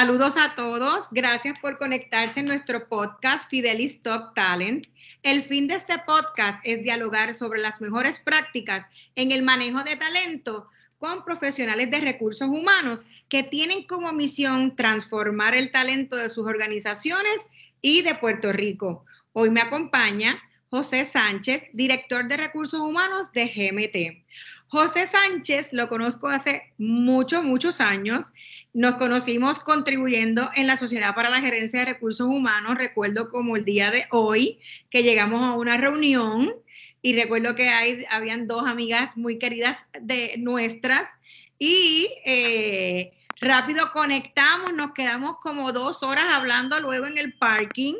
Saludos a todos. Gracias por conectarse en nuestro podcast Fidelis Talk Talent. El fin de este podcast es dialogar sobre las mejores prácticas en el manejo de talento con profesionales de recursos humanos que tienen como misión transformar el talento de sus organizaciones y de Puerto Rico. Hoy me acompaña José Sánchez, director de recursos humanos de GMT. José Sánchez lo conozco hace muchos, muchos años. Nos conocimos contribuyendo en la Sociedad para la Gerencia de Recursos Humanos. Recuerdo como el día de hoy que llegamos a una reunión y recuerdo que hay, habían dos amigas muy queridas de nuestras y eh, rápido conectamos, nos quedamos como dos horas hablando luego en el parking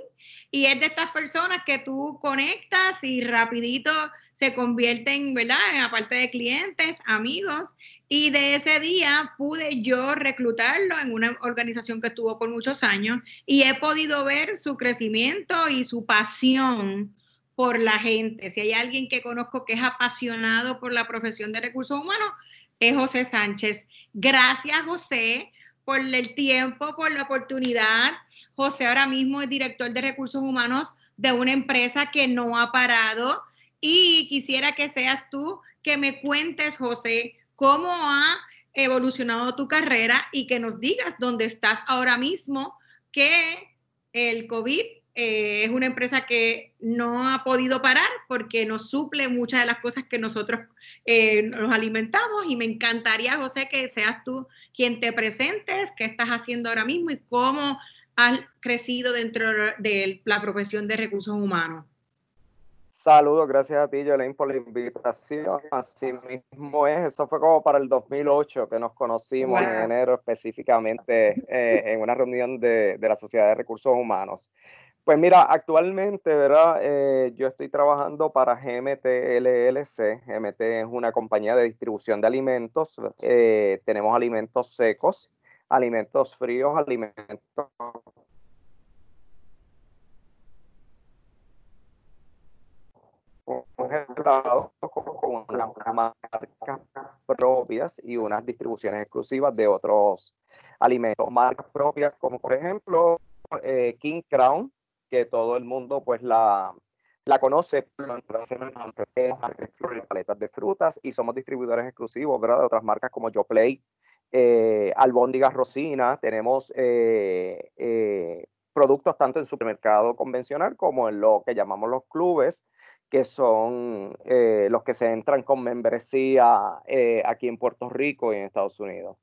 y es de estas personas que tú conectas y rapidito se convierten, ¿verdad? En aparte de clientes, amigos. Y de ese día pude yo reclutarlo en una organización que estuvo por muchos años y he podido ver su crecimiento y su pasión por la gente. Si hay alguien que conozco que es apasionado por la profesión de recursos humanos, es José Sánchez. Gracias, José, por el tiempo, por la oportunidad. José ahora mismo es director de recursos humanos de una empresa que no ha parado y quisiera que seas tú que me cuentes, José, cómo ha evolucionado tu carrera y que nos digas dónde estás ahora mismo, que el COVID eh, es una empresa que no ha podido parar porque nos suple muchas de las cosas que nosotros eh, nos alimentamos y me encantaría, José, que seas tú quien te presentes, qué estás haciendo ahora mismo y cómo has crecido dentro de la profesión de recursos humanos. Saludos, gracias a ti, Jolene, por la invitación. Así mismo es, eso fue como para el 2008 que nos conocimos en enero específicamente eh, en una reunión de, de, la Sociedad de Recursos Humanos. Pues mira, actualmente, ¿verdad? Eh, yo estoy trabajando para GMT LLC. GMT es una compañía de distribución de alimentos. Eh, tenemos alimentos secos, alimentos fríos, alimentos congelados con unas marcas propias y unas distribuciones exclusivas de otros alimentos. Marcas propias como por ejemplo eh, King Crown, que todo el mundo pues la, la conoce paletas de frutas y somos distribuidores exclusivos ¿verdad? de otras marcas como Yo Play, eh, Albóndigas Rosina, tenemos eh, eh, productos tanto en supermercado convencional como en lo que llamamos los clubes, que son eh, los que se entran con membresía eh, aquí en Puerto Rico y en Estados Unidos.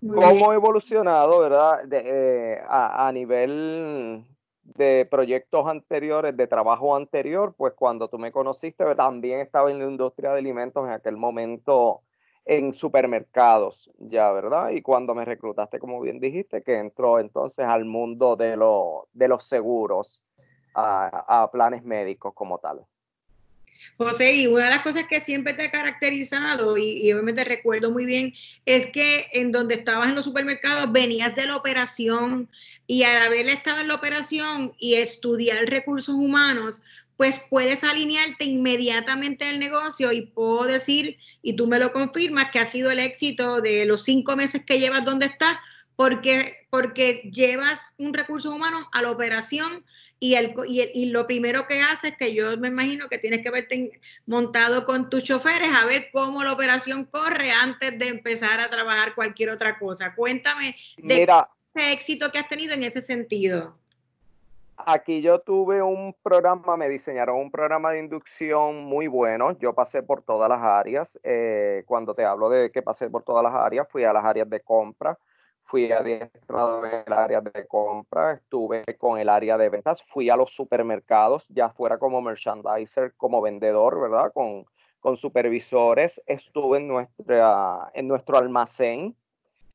¿Cómo ha evolucionado, verdad? Eh, a, nivel de proyectos anteriores, de trabajo anterior, pues cuando tú me conociste, también estaba en la industria de alimentos en aquel momento en supermercados, ya, ¿verdad? Y cuando me reclutaste, como bien dijiste, que entró entonces al mundo de, de los seguros a, planes médicos como tal. José, y una de las cosas que siempre te ha caracterizado, y, obviamente recuerdo muy bien, es que en donde estabas en los supermercados venías de la operación y al haber estado en la operación y estudiar recursos humanos, pues puedes alinearte inmediatamente al negocio y puedo decir, y tú me lo confirmas, que ha sido el éxito de los cinco meses que llevas donde estás, porque, porque llevas un recurso humano a la operación y, el, y, lo primero que hace es que yo me imagino que tienes que verte montado con tus choferes a ver cómo la operación corre antes de empezar a trabajar cualquier otra cosa. Cuéntame de ese éxito que has tenido en ese sentido. Aquí yo tuve un programa, me diseñaron un programa de inducción muy bueno. Yo pasé por todas las áreas. Eh, cuando te hablo de que pasé por todas las áreas, fui a las áreas de compra, fui adiestrado en el área de compra, estuve con el área de ventas, fui a los supermercados, ya fuera como merchandiser, como vendedor, ¿verdad? Con, con supervisores, estuve en, nuestra, en nuestro almacén,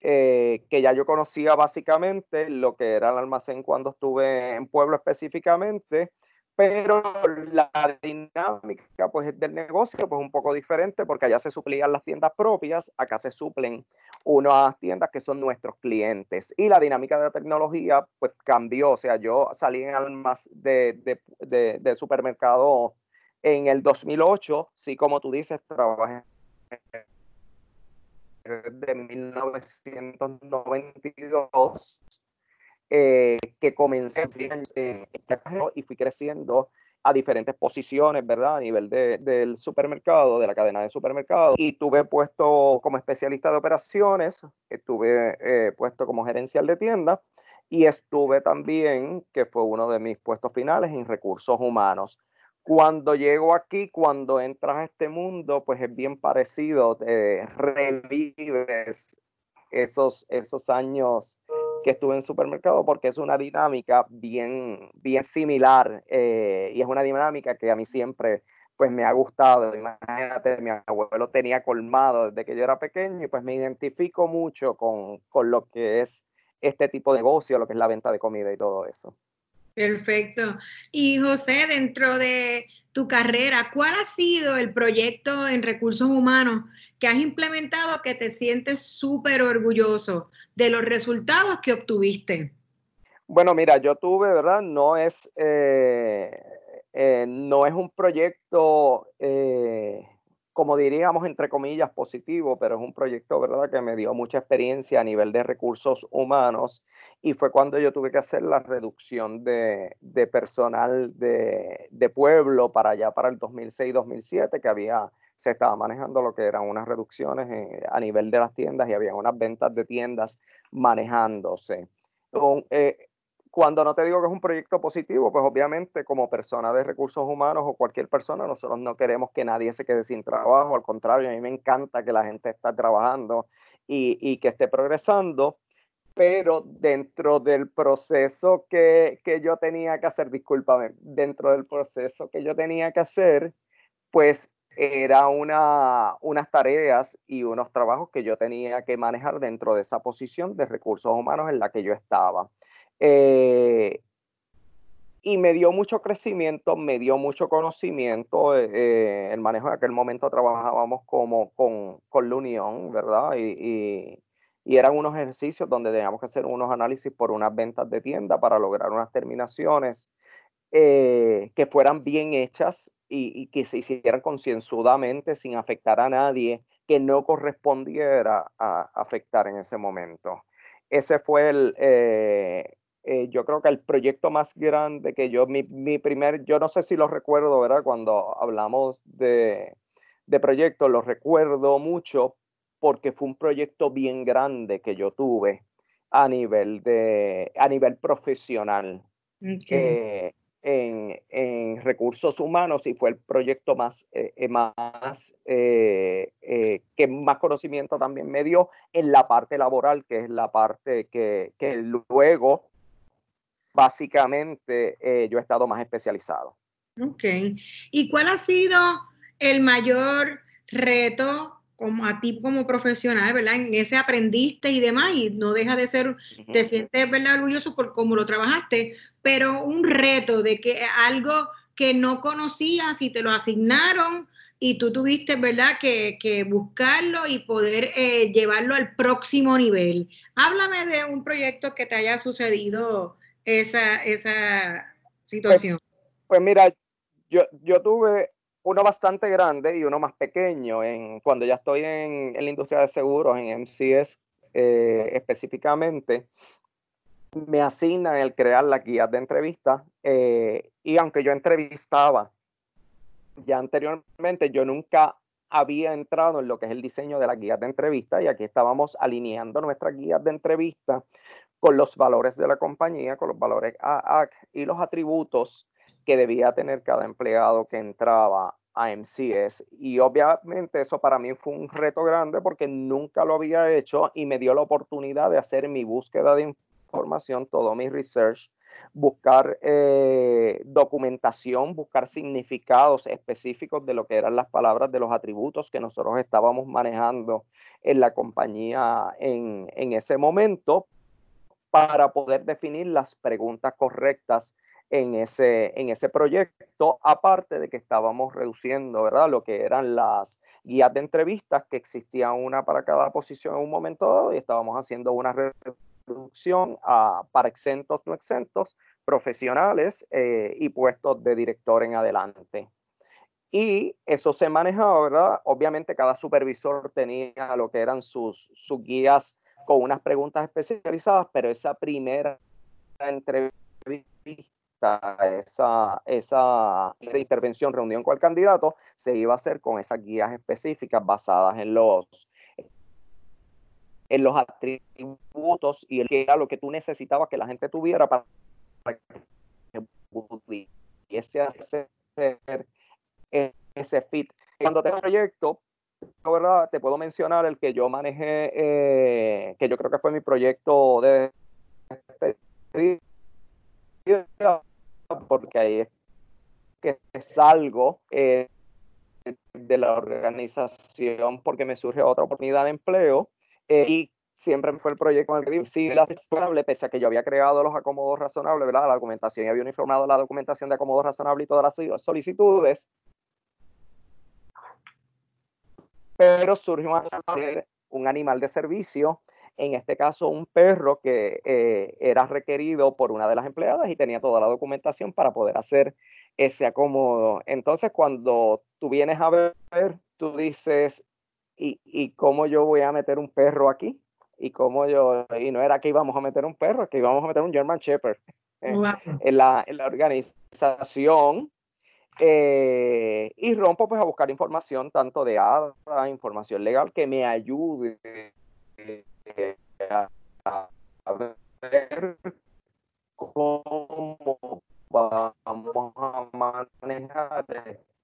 eh, que ya yo conocía básicamente lo que era el almacén cuando estuve en Pueblo específicamente, pero la dinámica pues del negocio pues un poco diferente porque allá se suplían las tiendas propias, acá se suplen unas tiendas que son nuestros clientes. Y la dinámica de la tecnología pues cambió, o sea, yo salí en almas de, de, de, supermercado en el 2008, sí como tú dices, trabajé de 1992 eh, que comencé en y fui creciendo a diferentes posiciones, ¿verdad? A nivel de, del supermercado, de la cadena de supermercados. Y tuve puesto como especialista de operaciones, estuve eh, puesto como gerencial de tienda y estuve también, que fue uno de mis puestos finales, en recursos humanos. Cuando llego aquí, cuando entras a este mundo, pues es bien parecido, te revives esos, esos años que estuve en supermercado porque es una dinámica bien, bien similar eh, y es una dinámica que a mí siempre pues me ha gustado. Imagínate, mi abuelo tenía colmado desde que yo era pequeño y pues me identifico mucho con, con lo que es este tipo de negocio, lo que es la venta de comida y todo eso. Perfecto. Y José, dentro de tu carrera, ¿cuál ha sido el proyecto en recursos humanos que has implementado que te sientes súper orgulloso de los resultados que obtuviste? Bueno, mira, yo tuve, ¿verdad? No es, eh, eh, no es un proyecto eh, como diríamos, entre comillas, positivo, pero es un proyecto, ¿verdad?, que me dio mucha experiencia a nivel de recursos humanos y fue cuando yo tuve que hacer la reducción de, personal de, pueblo para allá, para el 2006-2007, que había, se estaba manejando lo que eran unas reducciones eh, a nivel de las tiendas y había unas ventas de tiendas manejándose. Eh, cuando no te digo que es un proyecto positivo, pues obviamente como persona de recursos humanos o cualquier persona, nosotros no queremos que nadie se quede sin trabajo, al contrario, a mí me encanta que la gente esté trabajando y, que esté progresando, pero dentro del proceso que, yo tenía que hacer, discúlpame, dentro del proceso que yo tenía que hacer, pues era una, unas tareas y unos trabajos que yo tenía que manejar dentro de esa posición de recursos humanos en la que yo estaba. Eh, y me dio mucho crecimiento, me dio mucho conocimiento. Eh, eh, el manejo de aquel momento trabajábamos como con, con la Unión, ¿verdad? Y, y, eran unos ejercicios donde teníamos que hacer unos análisis por unas ventas de tienda para lograr unas terminaciones que fueran bien hechas y, y que se hicieran concienzudamente sin afectar a nadie que no correspondiera a afectar en ese momento. Ese fue el, eh, yo creo que el proyecto más grande que yo, mi, mi, primer, yo no sé si lo recuerdo, ¿verdad? Cuando hablamos de, de proyectos, lo recuerdo mucho porque fue un proyecto bien grande que yo tuve a nivel, de, a nivel profesional eh, en, en, recursos humanos y fue el proyecto más, eh, más que más conocimiento también me dio en la parte laboral, que es la parte que, que luego básicamente eh, yo he estado más especializado. Ok. ¿Y cuál ha sido el mayor reto como a ti como profesional, ¿verdad? En ese aprendiste y demás, y no deja de ser, te sientes, ¿verdad? Orgulloso por cómo lo trabajaste, pero un reto de que algo que no conocías y te lo asignaron y tú tuviste, ¿verdad?, que, que buscarlo y poder eh, llevarlo al próximo nivel. Háblame de un proyecto que te haya sucedido esa, esa pues, situación? Pues, mira, yo, yo tuve uno bastante grande y uno más pequeño. En, cuando ya estoy en, en la industria de seguros, en MCS eh, específicamente, me asignan el crear las guías de entrevista. Eh, y aunque yo entrevistaba ya anteriormente, yo nunca había entrado en lo que es el diseño de las guías de entrevista y aquí estábamos alineando nuestras guías de entrevista con los valores de la compañía, con los valores AAC y los atributos que debía tener cada empleado que entraba a MCS. Y obviamente eso para mí fue un reto grande porque nunca lo había hecho y me dio la oportunidad de hacer mi búsqueda de información, todo mi research, buscar eh, documentación, buscar significados específicos de lo que eran las palabras de los atributos que nosotros estábamos manejando en la compañía en, en ese momento para poder definir las preguntas correctas en ese, en ese proyecto, aparte de que estábamos reduciendo, ¿verdad? Lo que eran las guías de entrevistas, que existía una para cada posición en un momento dado, y estábamos haciendo una reducción a, para exentos, no exentos, profesionales eh, y puestos de director en adelante. Y eso se manejaba, ¿verdad? Obviamente cada supervisor tenía lo que eran sus, sus guías con unas preguntas especializadas, pero esa primera entrevista, esa, esa intervención, reunión con el candidato, se iba a hacer con esas guías específicas basadas en los, en los atributos y el que era lo que tú necesitabas que la gente tuviera para que pudiese hacer ese fit. Cuando tengo proyecto, ¿verdad? te puedo mencionar el que yo manejé, eh, que yo creo que fue mi proyecto de porque ahí es que salgo eh, de la organización porque me surge otra oportunidad de empleo eh, y siempre fue el proyecto en el que sí, la pese a que yo había creado los acomodos razonables, ¿verdad? La documentación y había uniformado la documentación de acomodos razonables y todas las solicitudes. Pero surgió un animal de servicio, en este caso un perro que eh, era requerido por una de las empleadas y tenía toda la documentación para poder hacer ese acomodo. Entonces, cuando tú vienes a ver, tú dices, ¿y, y cómo yo voy a meter un perro aquí? y cómo yo, y no era que íbamos a meter un perro, que íbamos a meter un German Shepherd en, la, en la organización. Eh, y rompo pues a buscar información tanto de ADA, información legal que me ayude eh, a, ver cómo vamos a manejar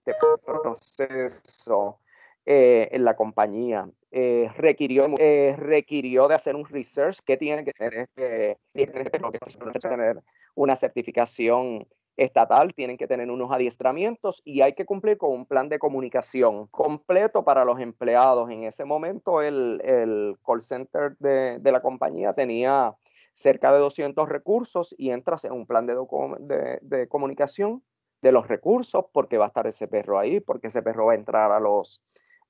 este proceso eh, en la compañía. Requirió, requirió de hacer un research que tiene que tener, este, que tener una certificación estatal, tienen que tener unos adiestramientos y hay que cumplir con un plan de comunicación completo para los empleados. En ese momento el, el call center de, de, la compañía tenía cerca de 200 recursos y entras en un plan de, de, de comunicación de los recursos porque va a estar ese perro ahí, porque ese perro va a entrar a los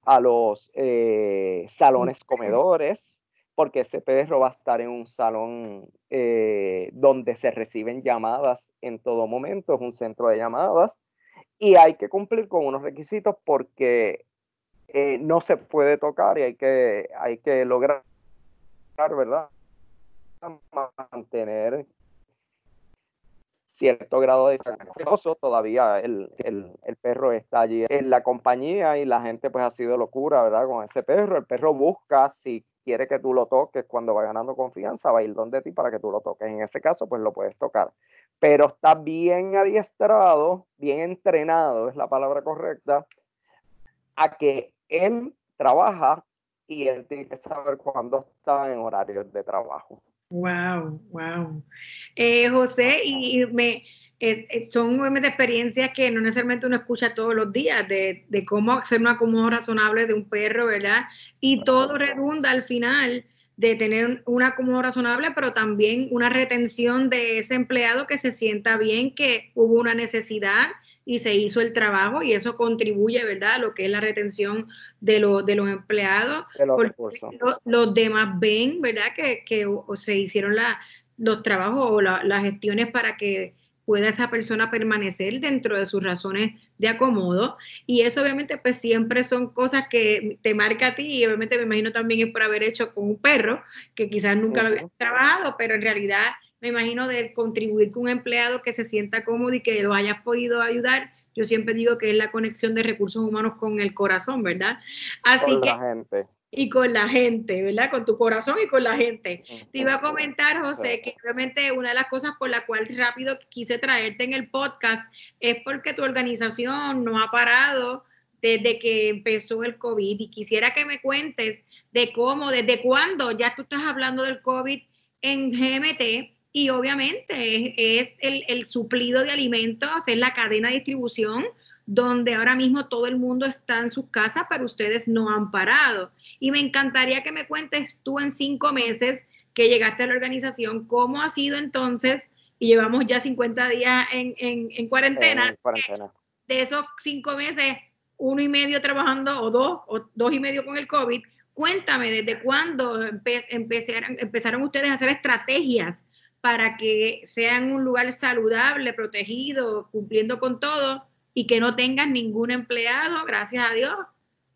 a los eh, salones comedores, porque ese perro va a estar en un salón eh, donde se reciben llamadas en todo momento, es un centro de llamadas, y hay que cumplir con unos requisitos porque eh, no se puede tocar y hay que, hay que lograr, ¿verdad? Mantener cierto grado de todavía el, el, el, perro está allí en la compañía y la gente pues ha sido locura, ¿verdad? Con ese perro, el perro busca si quiere que tú lo toques cuando va ganando confianza, va a ir donde ti para que tú lo toques. En ese caso pues lo puedes tocar. Pero está bien adiestrado, bien entrenado, es la palabra correcta, a que él trabaja y él tiene que saber cuándo está en horarios de trabajo. Wow, wow. Eh, José, y, me son obviamente experiencias que no necesariamente uno escucha todos los días de, de, cómo hacer un acomodo razonable de un perro, ¿verdad? Y todo redunda al final de tener un acomodo razonable, pero también una retención de ese empleado que se sienta bien, que hubo una necesidad y se hizo el trabajo y eso contribuye, ¿verdad?, a lo que es la retención de, de los empleados. los, demás ven, ¿verdad?, que, que se hicieron la, los trabajos o las gestiones para que pueda esa persona permanecer dentro de sus razones de acomodo. Y eso obviamente pues siempre son cosas que te marca a ti y obviamente me imagino también es por haber hecho con un perro, que quizás nunca lo había trabajado, pero en realidad me imagino, de contribuir con un empleado que se sienta cómodo y que lo hayas podido ayudar. Yo siempre digo que es la conexión de recursos humanos con el corazón, ¿verdad? Así con la gente. Y con la gente, ¿verdad? Con tu corazón y con la gente. Te iba a comentar, José, que realmente una de las cosas por la cual rápido quise traerte en el podcast es porque tu organización no ha parado desde que empezó el COVID y quisiera que me cuentes de cómo, desde cuándo ya tú estás hablando del COVID en GMT y obviamente es, el, suplido de alimentos, es la cadena de distribución donde ahora mismo todo el mundo está en sus casas, pero ustedes no han parado. Y me encantaría que me cuentes tú en cinco meses que llegaste a la organización, cómo ha sido entonces, y llevamos ya 50 días en, cuarentena, de esos cinco meses, uno y medio trabajando, o dos, o dos y medio con el COVID, cuéntame, ¿desde cuándo empezaron, empezaron ustedes a hacer estrategias para que sean un lugar saludable, protegido, cumpliendo con todo, y que no tengas ningún empleado, gracias a Dios,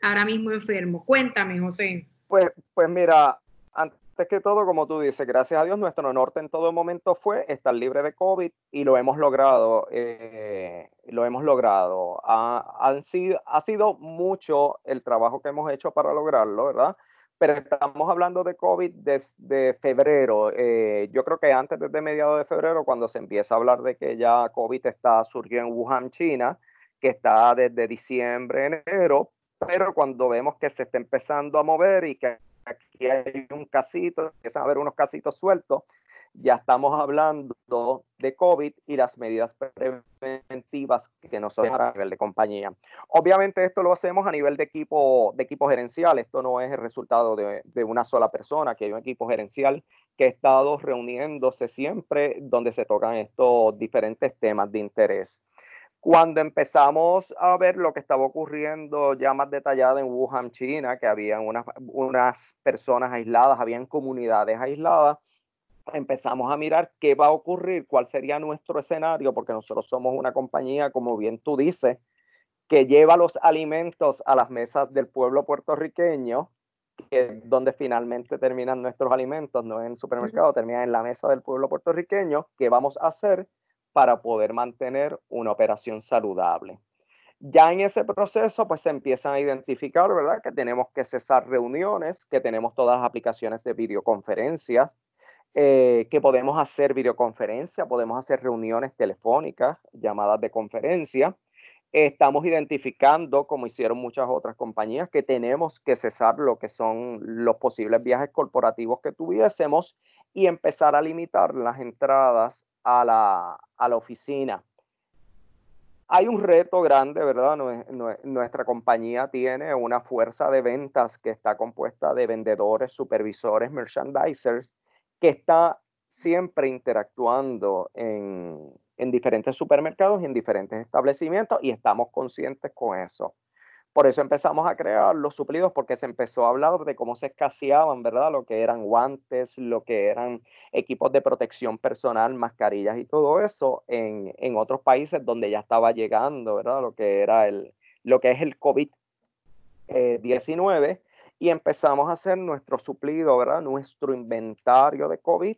ahora mismo enfermo. Cuéntame, José. Pues, pues mira, antes que todo, como tú dices, gracias a Dios, nuestro norte en todo momento fue estar libre de COVID y lo hemos logrado. Eh, lo hemos logrado. Ha, sido, ha sido mucho el trabajo que hemos hecho para lograrlo, ¿verdad? Pero estamos hablando de COVID desde febrero. Eh, yo creo que antes, desde mediados de febrero, cuando se empieza a hablar de que ya COVID está surgiendo en Wuhan, China, que está desde diciembre, enero, pero cuando vemos que se está empezando a mover y que aquí hay un casito, empiezan a haber unos casitos sueltos, ya estamos hablando de COVID y las medidas preventivas que nos son a nivel de compañía. Obviamente esto lo hacemos a nivel de equipo, de equipo gerencial, esto no es el resultado de, de una sola persona, que hay un equipo gerencial que ha estado reuniéndose siempre donde se tocan estos diferentes temas de interés. Cuando empezamos a ver lo que estaba ocurriendo ya más detallado en Wuhan, China, que había unas, unas personas aisladas, habían comunidades aisladas, empezamos a mirar qué va a ocurrir, cuál sería nuestro escenario, porque nosotros somos una compañía, como bien tú dices, que lleva los alimentos a las mesas del pueblo puertorriqueño, que donde finalmente terminan nuestros alimentos, no en el supermercado, terminan en la mesa del pueblo puertorriqueño, ¿qué vamos a hacer? para poder mantener una operación saludable. Ya en ese proceso, pues se empiezan a identificar, ¿verdad? Que tenemos que cesar reuniones, que tenemos todas las aplicaciones de videoconferencias, eh, que podemos hacer videoconferencia, podemos hacer reuniones telefónicas, llamadas de conferencia. Estamos identificando, como hicieron muchas otras compañías, que tenemos que cesar lo que son los posibles viajes corporativos que tuviésemos y empezar a limitar las entradas a la, a la oficina. Hay un reto grande, ¿verdad? Nuestra compañía tiene una fuerza de ventas que está compuesta de vendedores, supervisores, merchandisers, que está siempre interactuando en, en diferentes supermercados y en diferentes establecimientos y estamos conscientes con eso. Por eso empezamos a crear los suplidos, porque se empezó a hablar de cómo se escaseaban, ¿verdad? Lo que eran guantes, lo que eran equipos de protección personal, mascarillas y todo eso en, en otros países donde ya estaba llegando, ¿verdad? Lo que era el, lo que es el COVID-19 eh, y empezamos a hacer nuestro suplido, ¿verdad? Nuestro inventario de COVID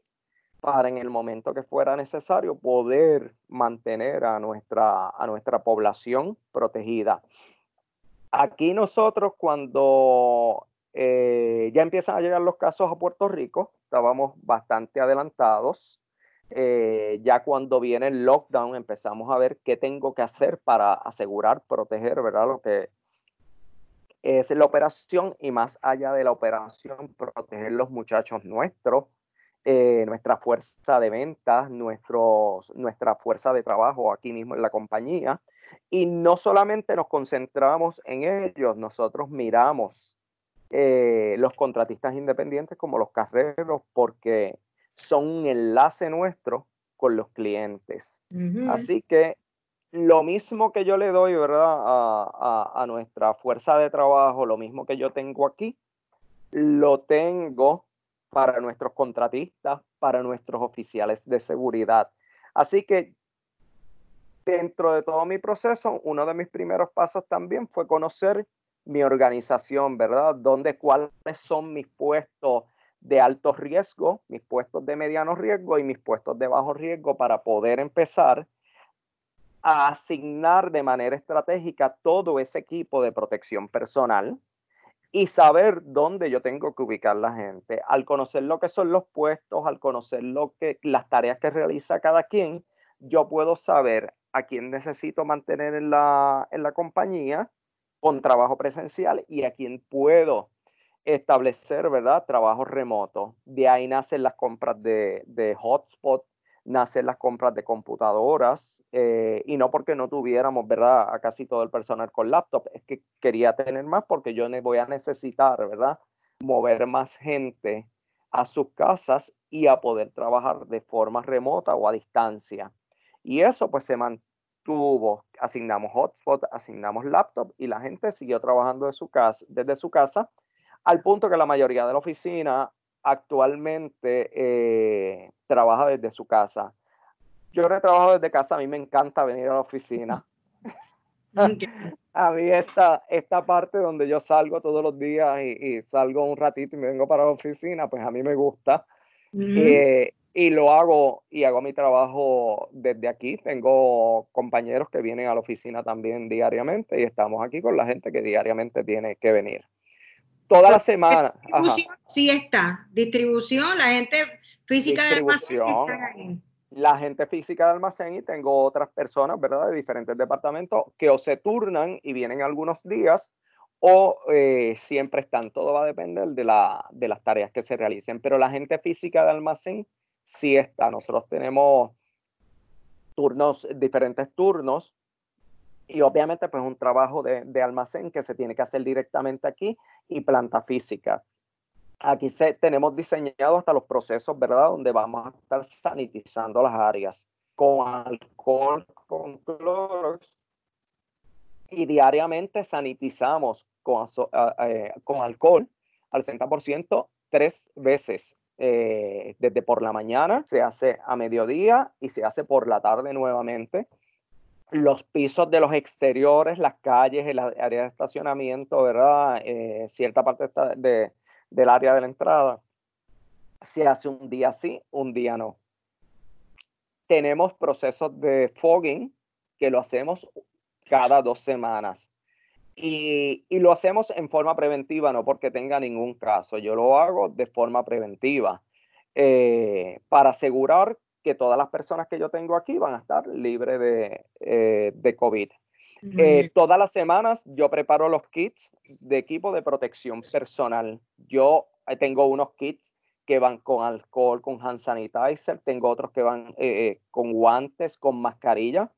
para en el momento que fuera necesario poder mantener a nuestra, a nuestra población protegida. Aquí nosotros cuando eh, ya empiezan a llegar los casos a Puerto Rico, estábamos bastante adelantados. Eh, ya cuando viene el lockdown empezamos a ver qué tengo que hacer para asegurar, proteger, ¿verdad? Lo que es la operación y más allá de la operación, proteger los muchachos nuestros, eh, nuestra fuerza de ventas, nuestros, nuestra fuerza de trabajo aquí mismo en la compañía. Y no solamente nos concentramos en ellos, nosotros miramos eh, los contratistas independientes como los carreros porque son un enlace nuestro con los clientes. Así que lo mismo que yo le doy, ¿verdad? A, nuestra fuerza de trabajo, lo mismo que yo tengo aquí, lo tengo para nuestros contratistas, para nuestros oficiales de seguridad. Así que dentro de todo mi proceso, uno de mis primeros pasos también fue conocer mi organización, ¿verdad? Dónde, cuáles son mis puestos de alto riesgo, mis puestos de mediano riesgo y mis puestos de bajo riesgo para poder empezar asignar de manera estratégica todo ese equipo de protección personal y saber dónde yo tengo que ubicar la gente. Al conocer lo que son los puestos, al conocer lo que las tareas que realiza cada quien, yo puedo saber a quién necesito mantener en la, en la compañía con trabajo presencial y a quién puedo establecer, ¿verdad? Trabajo remoto. De ahí nacen las compras de, de hotspot, nacen las compras de computadoras eh, y no porque no tuviéramos, ¿verdad? A casi todo el personal con laptop, es que quería tener más porque yo voy a necesitar, ¿verdad? Mover más gente a sus casas y a poder trabajar de forma remota o a distancia. Y eso pues se mantuvo, asignamos hotspot, asignamos laptop y la gente siguió trabajando de su casa, desde su casa, al punto que la mayoría de la oficina actualmente eh, trabaja desde su casa. Yo no he trabajado desde casa, a mí me encanta venir a la oficina. a mí esta, esta parte donde yo salgo todos los días y, salgo un ratito y me vengo para la oficina, pues a mí me gusta. Eh, y lo hago y hago mi trabajo desde aquí. Tengo compañeros que vienen a la oficina también diariamente y estamos aquí con la gente que diariamente tiene que venir. Toda la semana. Distribución sí está. Distribución, la gente física del almacén la gente física del almacén y tengo otras personas, ¿verdad?, de diferentes departamentos que o se turnan y vienen algunos días o eh, siempre están. Todo va a depender de, la, de las tareas que se realicen. Pero la gente física del almacén sí está. Nosotros tenemos turnos, diferentes turnos y obviamente pues un trabajo de, de almacén que se tiene que hacer directamente aquí y planta física. Aquí se, tenemos diseñado hasta los procesos, ¿verdad? Donde vamos a estar sanitizando las áreas con alcohol, con cloro. Y diariamente sanitizamos con, eh, con alcohol al 60% tres veces. Eh, desde por la mañana, se hace a mediodía y se hace por la tarde nuevamente. Los pisos de los exteriores, las calles, el área de estacionamiento, ¿verdad? Eh, cierta parte de, del área de la entrada, se hace un día sí, un día no. Tenemos procesos de fogging que lo hacemos cada dos semanas. Y, lo hacemos en forma preventiva, no porque tenga ningún caso. Yo lo hago de forma preventiva eh, para asegurar que todas las personas que yo tengo aquí van a estar libres de, eh, de COVID. Eh, todas las semanas yo preparo los kits de equipo de protección personal. Yo eh, tengo unos kits que van con alcohol, con hand sanitizer, tengo otros que van eh, con guantes, con mascarilla.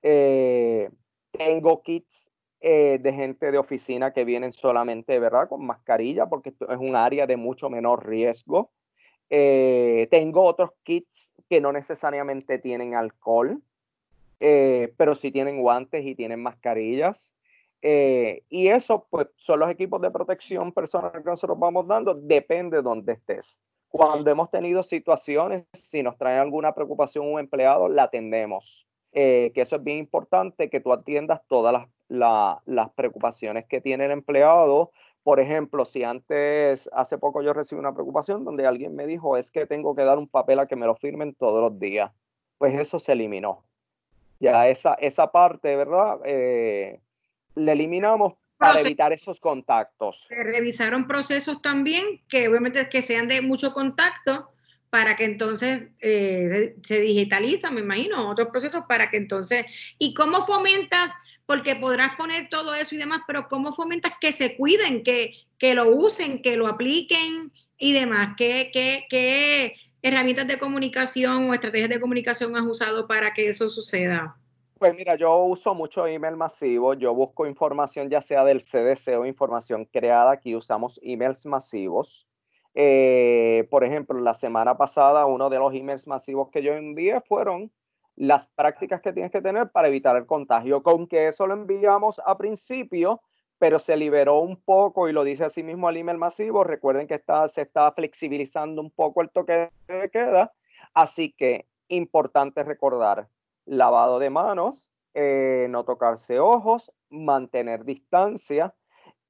tengo kits de gente de oficina que vienen solamente, ¿verdad? Con mascarilla, porque esto es un área de mucho menor riesgo. tengo otros kits que no necesariamente tienen alcohol, eh, pero sí tienen guantes y tienen mascarillas. Eh, y eso, pues, son los equipos de protección personal que nosotros vamos dando, depende de dónde estés. Cuando hemos tenido situaciones, si nos trae alguna preocupación un empleado, la atendemos. Eh, que eso es bien importante, que tú atiendas todas las, las preocupaciones que tiene el empleado. Por ejemplo, si antes, hace poco yo recibí una preocupación donde alguien me dijo, es que tengo que dar un papel a que me lo firmen todos los días. Pues eso se eliminó ya esa, esa parte, ¿verdad? Eh, le eliminamos para evitar esos contactos. Se revisaron procesos también que obviamente que sean de mucho contacto para que entonces eh, se, digitaliza, me imagino, otros procesos para que entonces, ¿y cómo fomentas? Porque podrás poner todo eso y demás, pero ¿cómo fomentas que se cuiden, que, que lo usen, que lo apliquen y demás? ¿Qué, qué, qué herramientas de comunicación o estrategias de comunicación has usado para que eso suceda? Pues mira, yo uso mucho email masivo, yo busco información ya sea del CDC o información creada, aquí usamos emails masivos. Eh, por ejemplo, la semana pasada uno de los emails masivos que yo envié fueron las prácticas que tienes que tener para evitar el contagio, con que eso lo enviamos a principio, pero se liberó un poco y lo dice así mismo el email masivo. Recuerden que está, se está flexibilizando un poco el toque de queda, así que importante recordar lavado de manos, eh, no tocarse ojos, mantener distancia.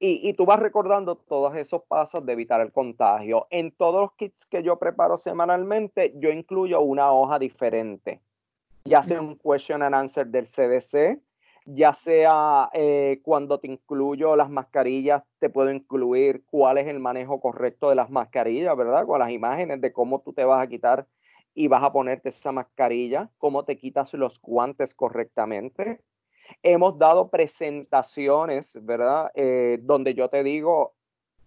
Y, tú vas recordando todos esos pasos de evitar el contagio. En todos los kits que yo preparo semanalmente, yo incluyo una hoja diferente, ya sea un question and answer del CDC, ya sea eh, cuando te incluyo las mascarillas, te puedo incluir cuál es el manejo correcto de las mascarillas, ¿verdad? Con las imágenes de cómo tú te vas a quitar y vas a ponerte esa mascarilla, cómo te quitas los guantes correctamente. Hemos dado presentaciones, ¿verdad? Eh, donde yo te digo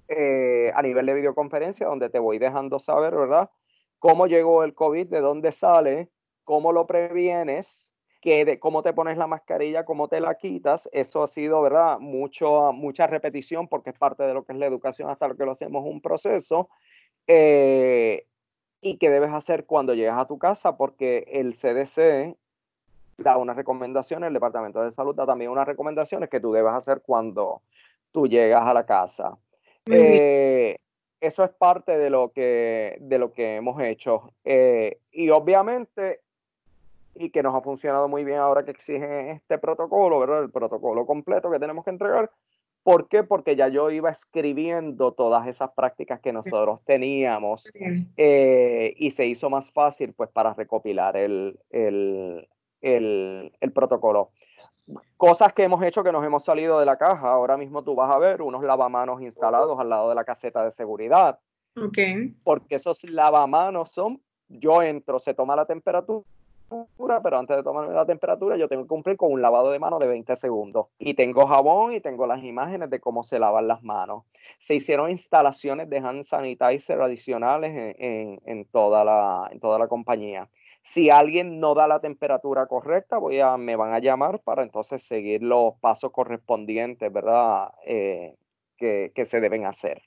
eh, a nivel de videoconferencia, donde te voy dejando saber, ¿verdad? Cómo llegó el COVID, de dónde sale, cómo lo previenes, que de cómo te pones la mascarilla, cómo te la quitas, eso ha sido, ¿verdad? Mucho, mucha repetición porque es parte de lo que es la educación hasta lo que lo hacemos un proceso. Eh, y qué debes hacer cuando llegas a tu casa porque el CDC da unas recomendaciones, el Departamento de Salud da también unas recomendaciones que tú debes hacer cuando tú llegas a la casa. Eh, eso es parte de lo que, de lo que hemos hecho. Eh, y obviamente y que nos ha funcionado muy bien ahora que exige este protocolo, ¿verdad? El protocolo completo que tenemos que entregar. ¿Por qué? Porque ya yo iba escribiendo todas esas prácticas que nosotros teníamos eh, y se hizo más fácil pues para recopilar el, el, el, el protocolo cosas que hemos hecho que nos hemos salido de la caja. Ahora mismo tú vas a ver unos lavamanos instalados al lado de la caseta de seguridad. Ok. Porque esos lavamanos son, yo entro, se toma la temperatura, pero antes de tomar la temperatura yo tengo que cumplir con un lavado de manos de 20 segundos. Y tengo jabón y tengo las imágenes de cómo se lavan las manos. Se hicieron instalaciones de hand sanitizer adicionales en, en toda, la, en toda la compañía. Si alguien no da la temperatura correcta, voy a, me van a llamar para entonces seguir los pasos correspondientes, ¿verdad? Eh, que, que se deben hacer.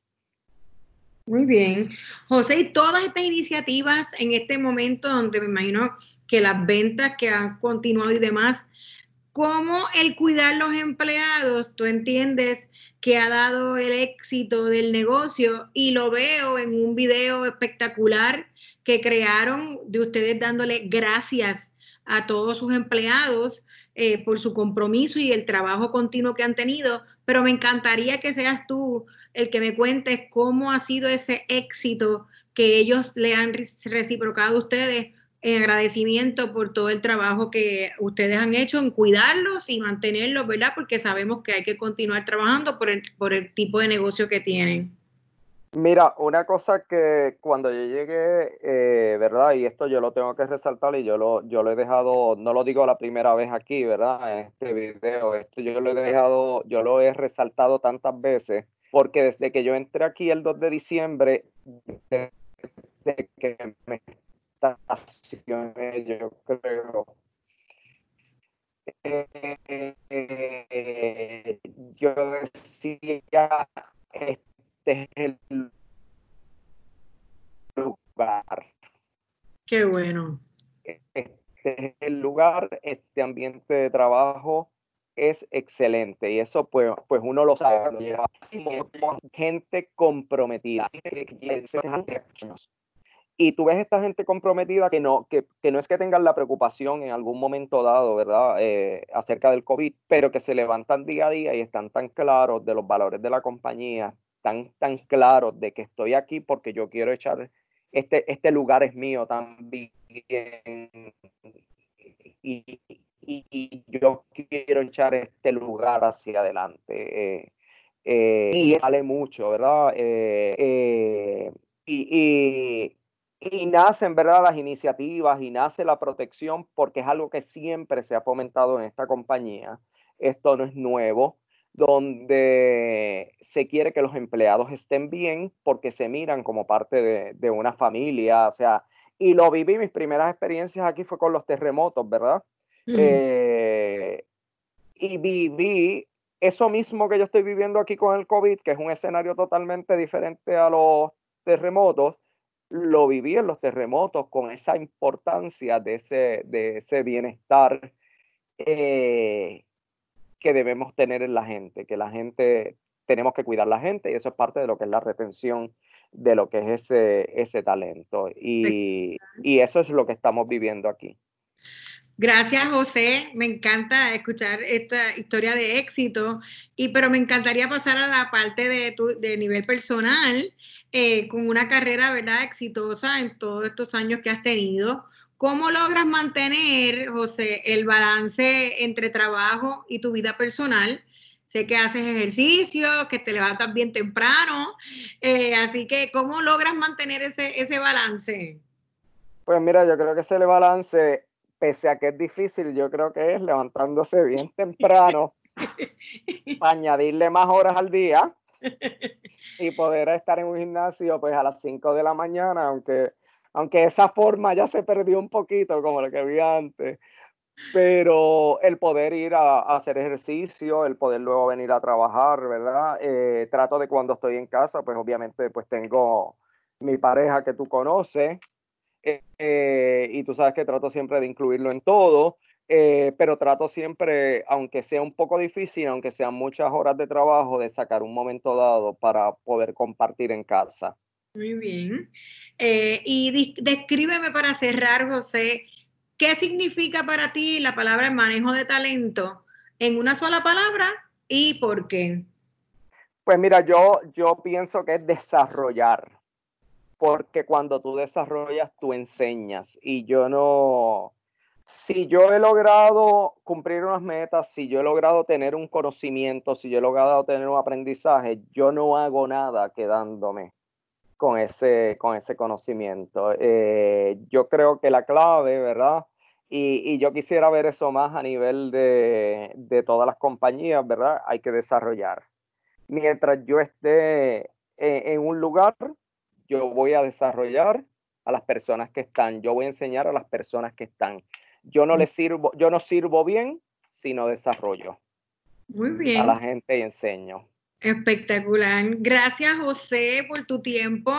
Muy bien. José, y todas estas iniciativas en este momento donde me imagino que las ventas que han continuado y demás, ¿cómo el cuidar los empleados, tú entiendes que ha dado el éxito del negocio? Y lo veo en un video espectacular que crearon de ustedes dándole gracias a todos sus empleados eh, por su compromiso y el trabajo continuo que han tenido, pero me encantaría que seas tú el que me cuentes cómo ha sido ese éxito que ellos le han reciprocado a ustedes en agradecimiento por todo el trabajo que ustedes han hecho en cuidarlos y mantenerlos, ¿verdad? Porque sabemos que hay que continuar trabajando por el, por el tipo de negocio que tienen. Mira, una cosa que cuando yo llegué, eh, ¿verdad? Y esto yo lo tengo que resaltar y yo lo, yo lo he dejado, no lo digo la primera vez aquí, ¿verdad? En este video, esto yo lo he dejado, yo lo he resaltado tantas veces, porque desde que yo entré aquí el 2 de diciembre, desde que me estacioné, yo creo, eh, yo decía, es el lugar. Qué bueno. Este es el lugar, este ambiente de trabajo es excelente y eso pues, pues uno lo sabe. Gente comprometida. Y tú ves esta gente comprometida que no, que, no es que tengan la preocupación en algún momento dado, ¿verdad? Eh, acerca del COVID, pero que se levantan día a día y están tan claros de los valores de la compañía, tan, tan claros de que estoy aquí porque yo quiero echar, este, este lugar es mío también. Y, y, yo quiero echar este lugar hacia adelante. Eh, eh, y vale mucho, ¿verdad? Eh, y, y, nacen, ¿verdad? Las iniciativas y nace la protección porque es algo que siempre se ha fomentado en esta compañía. Esto no es nuevo donde se quiere que los empleados estén bien porque se miran como parte de, una familia, o sea, y lo viví, mis primeras experiencias aquí fue con los terremotos, ¿verdad? Eh, y viví eso mismo que yo estoy viviendo aquí con el COVID, que es un escenario totalmente diferente a los terremotos, lo viví en los terremotos con esa importancia de ese, de ese bienestar eh, que debemos tener en la gente, que la gente, tenemos que cuidar la gente y eso es parte de lo que es la retención de lo que es ese, ese talento. Y, y eso es lo que estamos viviendo aquí. Gracias, José. Me encanta escuchar esta historia de éxito, y, pero me encantaría pasar a la parte de, tu, de nivel personal, eh, con una carrera, ¿verdad?, exitosa en todos estos años que has tenido. ¿Cómo logras mantener, José, el balance entre trabajo y tu vida personal? Sé que haces ejercicio, que te levantas bien temprano, eh, así que ¿cómo logras mantener ese, ese balance? Pues mira, yo creo que ese balance, pese a que es difícil, yo creo que es levantándose bien temprano para añadirle más horas al día y poder estar en un gimnasio pues a las 5 de la mañana, aunque aunque esa forma ya se perdió un poquito como lo que había antes, pero el poder ir a, hacer ejercicio, el poder luego venir a trabajar, ¿verdad? Eh, trato de cuando estoy en casa, pues obviamente pues tengo mi pareja que tú conoces, eh, eh, y tú sabes que trato siempre de incluirlo en todo, pero trato siempre, aunque sea un poco difícil, aunque sean muchas horas de trabajo, de sacar un momento dado para poder compartir en casa. Muy bien. Eh, y descríbeme para cerrar, José, ¿Qué significa para ti la palabra manejo de talento en una sola palabra y por qué? Pues mira, yo, yo pienso que es desarrollar, porque cuando tú desarrollas, tú enseñas. Y yo no, si yo he logrado cumplir unas metas, si yo he logrado tener un conocimiento, si yo he logrado tener un aprendizaje, yo no hago nada quedándome con ese, con ese conocimiento. Eh, yo creo que la clave, ¿verdad? Y, yo quisiera ver eso más a nivel de, todas las compañías, ¿verdad? Hay que desarrollar. Mientras yo esté en, un lugar, yo voy a desarrollar a las personas que están, yo voy a enseñar a las personas que están. Yo no les sirvo, yo no sirvo bien si no desarrollo. Muy bien. A la gente y enseño. Espectacular. Gracias, José, por tu tiempo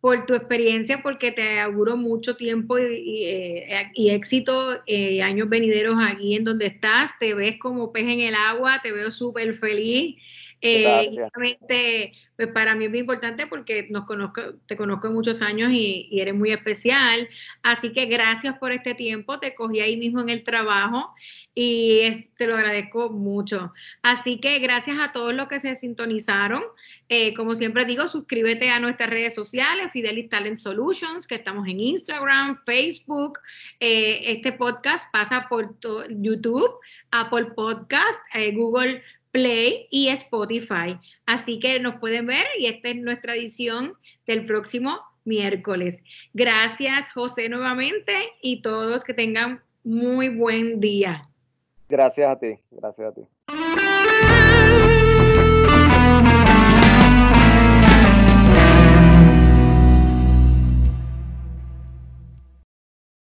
por tu experiencia, porque te auguro mucho tiempo y, eh, éxito eh, años venideros aquí en donde estás. Te ves como pez en el agua, te veo súper feliz. Eh, pues para mí es muy importante porque nos conozco, te conozco muchos años y, eres muy especial. Así que gracias por este tiempo. Te cogí ahí mismo en el trabajo y te lo agradezco mucho. Así que gracias a todos los que se sintonizaron. Eh, como siempre digo, suscríbete a nuestras redes sociales, Fidelis Talent Solutions, que estamos en Instagram, Facebook. Eh, este podcast pasa por YouTube, Apple Podcast, eh, Google Play y Spotify. Así que nos pueden ver y esta es nuestra edición del próximo miércoles. Gracias, José, nuevamente y todos que tengan muy buen día. Gracias a ti, gracias a ti.